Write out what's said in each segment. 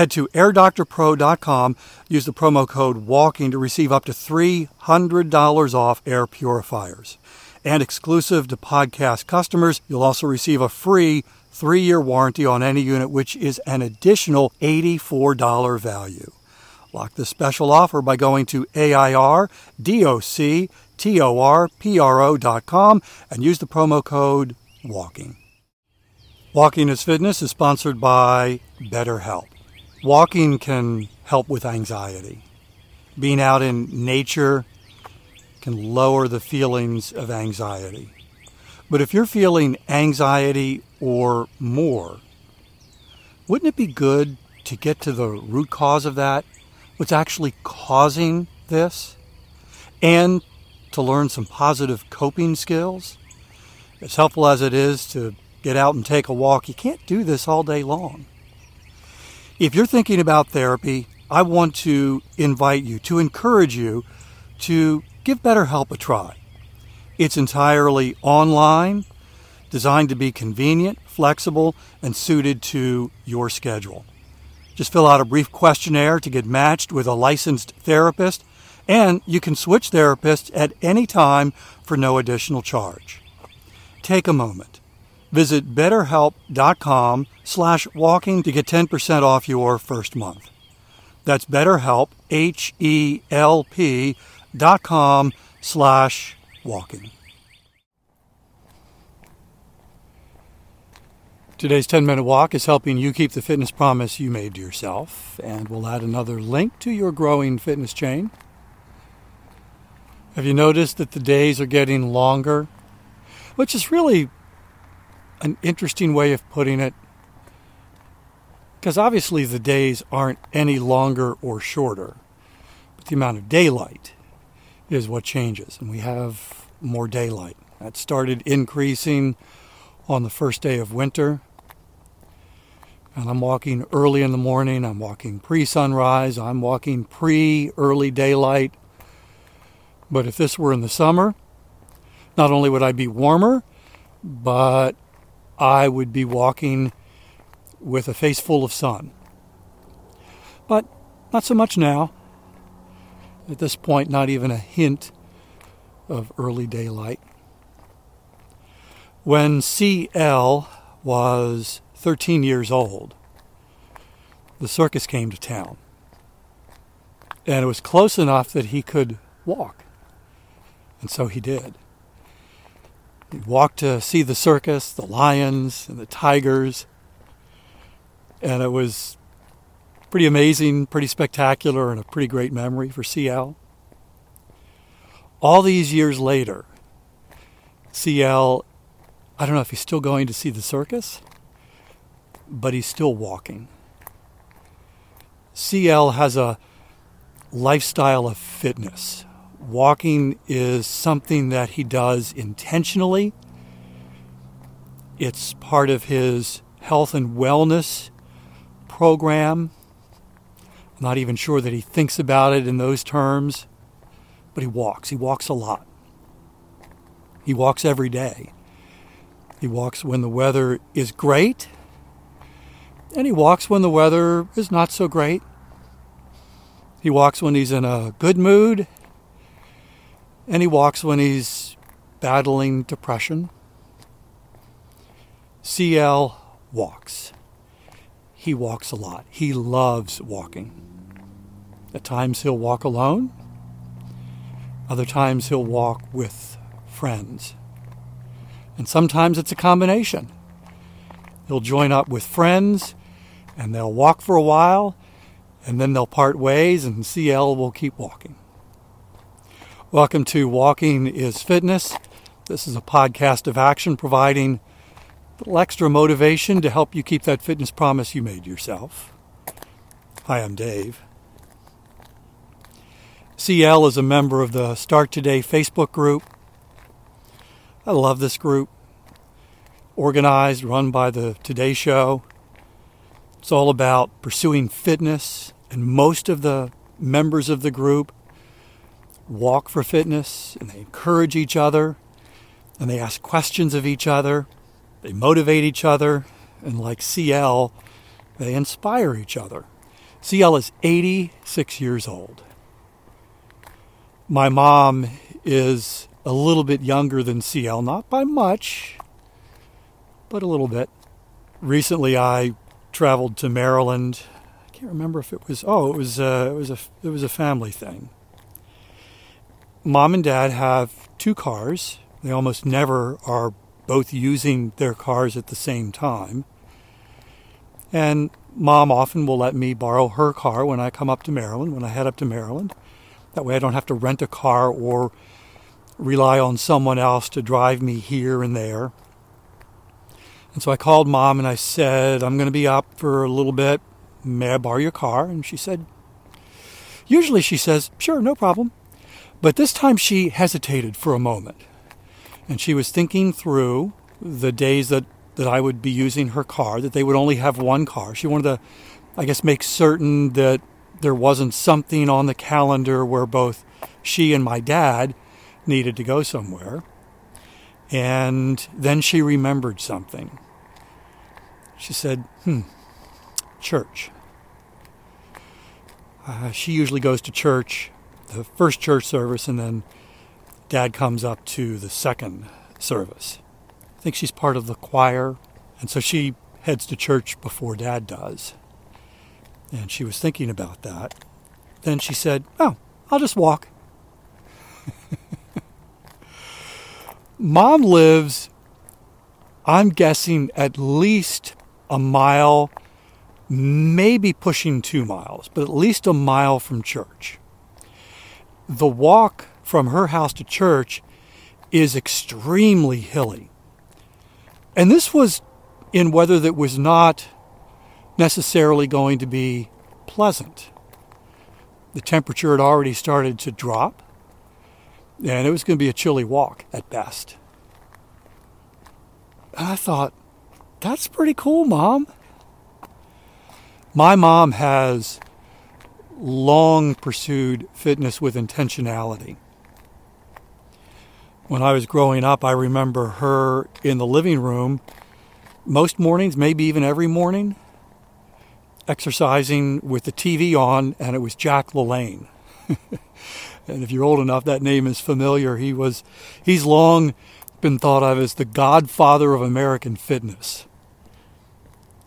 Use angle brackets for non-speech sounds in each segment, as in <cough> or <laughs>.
Head to airdoctorpro.com, use the promo code WALKING to receive up to $300 off air purifiers. And exclusive to podcast customers, you'll also receive a free three year warranty on any unit, which is an additional $84 value. Lock this special offer by going to AIRDOCTORPRO.com and use the promo code WALKING. Walking is Fitness is sponsored by BetterHelp. Walking can help with anxiety. Being out in nature can lower the feelings of anxiety. But if you're feeling anxiety or more, wouldn't it be good to get to the root cause of that? What's actually causing this? And to learn some positive coping skills? As helpful as it is to get out and take a walk, you can't do this all day long. If you're thinking about therapy, I want to invite you, to encourage you to give BetterHelp a try. It's entirely online, designed to be convenient, flexible, and suited to your schedule. Just fill out a brief questionnaire to get matched with a licensed therapist, and you can switch therapists at any time for no additional charge. Take a moment. Visit betterhelp.com slash walking to get 10% off your first month. That's betterhelp, H-E-L-P dot com slash walking. Today's 10 minute walk is helping you keep the fitness promise you made to yourself, and we'll add another link to your growing fitness chain. Have you noticed that the days are getting longer? Which is really an interesting way of putting it, because obviously the days aren't any longer or shorter, but the amount of daylight is what changes, and we have more daylight. That started increasing on the first day of winter. And I'm walking early in the morning, I'm walking pre sunrise, I'm walking pre early daylight. But if this were in the summer, not only would I be warmer, but I would be walking with a face full of sun. But not so much now. At this point, not even a hint of early daylight. When CL was 13 years old, the circus came to town. And it was close enough that he could walk. And so he did. He walked to see the circus, the lions, and the tigers. And it was pretty amazing, pretty spectacular, and a pretty great memory for CL. All these years later, CL, I don't know if he's still going to see the circus, but he's still walking. CL has a lifestyle of fitness. Walking is something that he does intentionally. It's part of his health and wellness program I'm not even sure that he thinks about it in those terms, but he walks. He walks a lot. He walks every day. He walks when the weather is great, and he walks when the weather is not so great. He walks when he's in a good mood, and he walks when he's battling depression. CL walks. He walks a lot. He loves walking. At times he'll walk alone. Other times he'll walk with friends. And sometimes it's a combination. He'll join up with friends and they'll walk for a while and then they'll part ways and CL will keep walking. Welcome to Walking is Fitness. This is a podcast of action providing a little extra motivation to help you keep that fitness promise you made yourself. Hi, I'm Dave. CL is a member of the Start Today Facebook group. I love this group. Organized, run by the Today Show. It's all about pursuing fitness, and most of the members of the group walk for fitness and they encourage each other and they ask questions of each other. They motivate each other, and like CL, they inspire each other. CL is 86 years old. My mom is a little bit younger than CL, not by much, but a little bit. Recently, I traveled to Maryland. I can't remember if it was. Oh, it was. Uh, it was a. It was a family thing. Mom and Dad have two cars. They almost never are both using their cars at the same time. And Mom often will let me borrow her car when I come up to Maryland. When I head up to Maryland. That way I don't have to rent a car or rely on someone else to drive me here and there. And so I called mom and I said, I'm going to be up for a little bit. May I borrow your car? And she said, Usually she says, Sure, no problem. But this time she hesitated for a moment. And she was thinking through the days that, that I would be using her car, that they would only have one car. She wanted to, I guess, make certain that there wasn't something on the calendar where both she and my dad needed to go somewhere. And then she remembered something. She said, hmm, church. Uh, she usually goes to church, the first church service, and then dad comes up to the second service. I think she's part of the choir, and so she heads to church before dad does. And she was thinking about that. Then she said, Oh, I'll just walk. <laughs> Mom lives, I'm guessing, at least a mile, maybe pushing two miles, but at least a mile from church. The walk from her house to church is extremely hilly. And this was in weather that was not necessarily going to be pleasant. The temperature had already started to drop, and it was going to be a chilly walk at best. And I thought, that's pretty cool, Mom. My mom has long pursued fitness with intentionality. When I was growing up, I remember her in the living room most mornings, maybe even every morning, exercising with the TV on, and it was Jack LaLanne. <laughs> and if you're old enough, that name is familiar. He was, he's long been thought of as the godfather of American fitness.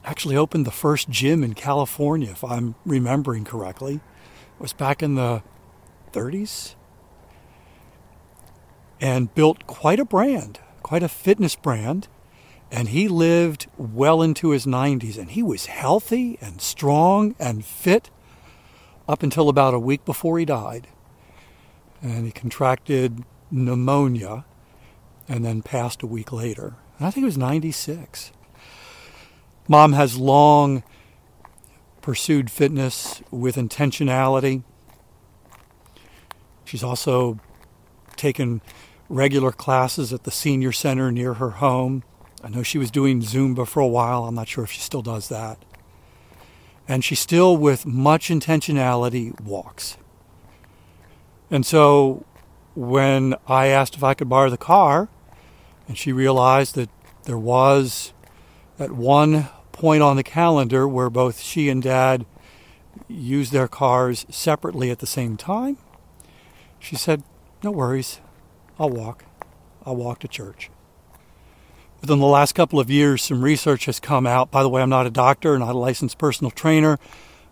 Actually opened the first gym in California, if I'm remembering correctly. It was back in the 30s. And built quite a brand, quite a fitness brand. And he lived well into his 90s and he was healthy and strong and fit up until about a week before he died. And he contracted pneumonia and then passed a week later. And i think it was 96 mom has long pursued fitness with intentionality she's also taken regular classes at the senior center near her home I know she was doing Zumba for a while. I'm not sure if she still does that. And she still, with much intentionality, walks. And so when I asked if I could borrow the car, and she realized that there was at one point on the calendar where both she and dad used their cars separately at the same time, she said, No worries, I'll walk. I'll walk to church. Within the last couple of years, some research has come out. By the way, I'm not a doctor, not a licensed personal trainer.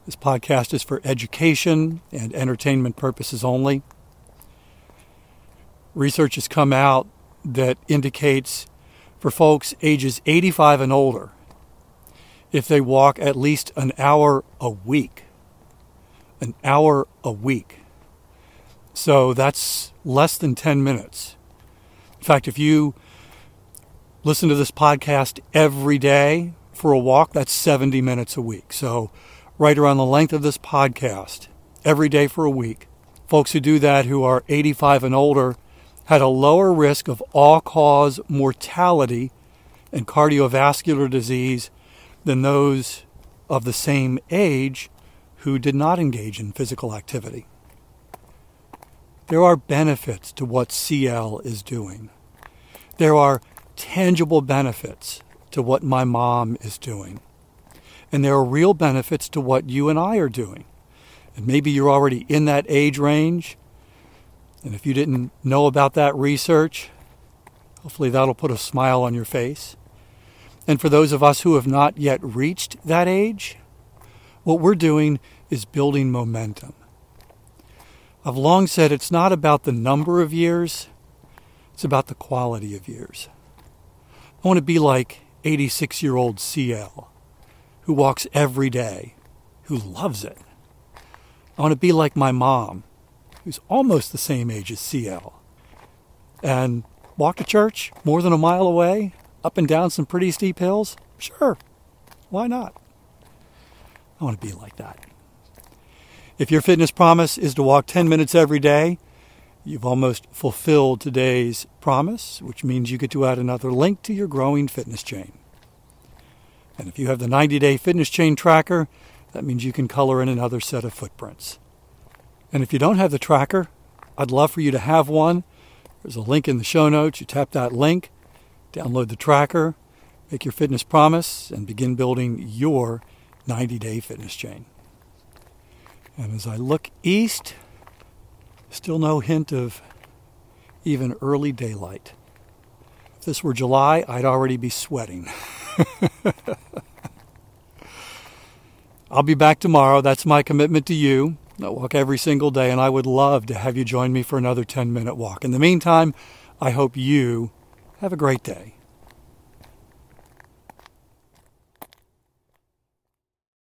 This podcast is for education and entertainment purposes only. Research has come out that indicates for folks ages 85 and older, if they walk at least an hour a week, an hour a week. So that's less than 10 minutes. In fact, if you listen to this podcast every day for a walk, that's 70 minutes a week. So, right around the length of this podcast, every day for a week. Folks who do that who are 85 and older had a lower risk of all cause mortality and cardiovascular disease than those of the same age who did not engage in physical activity. There are benefits to what CL is doing. There are tangible benefits to what my mom is doing. And there are real benefits to what you and I are doing. And maybe you're already in that age range. And if you didn't know about that research, hopefully that'll put a smile on your face. And for those of us who have not yet reached that age, what we're doing is building momentum. I've long said it's not about the number of years, it's about the quality of years. I want to be like 86 year old CL, who walks every day, who loves it. I want to be like my mom, who's almost the same age as CL, and walk to church more than a mile away, up and down some pretty steep hills. Sure, why not? I want to be like that. If your fitness promise is to walk 10 minutes every day, you've almost fulfilled today's promise, which means you get to add another link to your growing fitness chain. And if you have the 90 day fitness chain tracker, that means you can color in another set of footprints. And if you don't have the tracker, I'd love for you to have one. There's a link in the show notes. You tap that link, download the tracker, make your fitness promise, and begin building your 90 day fitness chain. And as I look east, still no hint of even early daylight. If this were July, I'd already be sweating. <laughs> I'll be back tomorrow. That's my commitment to you. I walk every single day, and I would love to have you join me for another 10 minute walk. In the meantime, I hope you have a great day.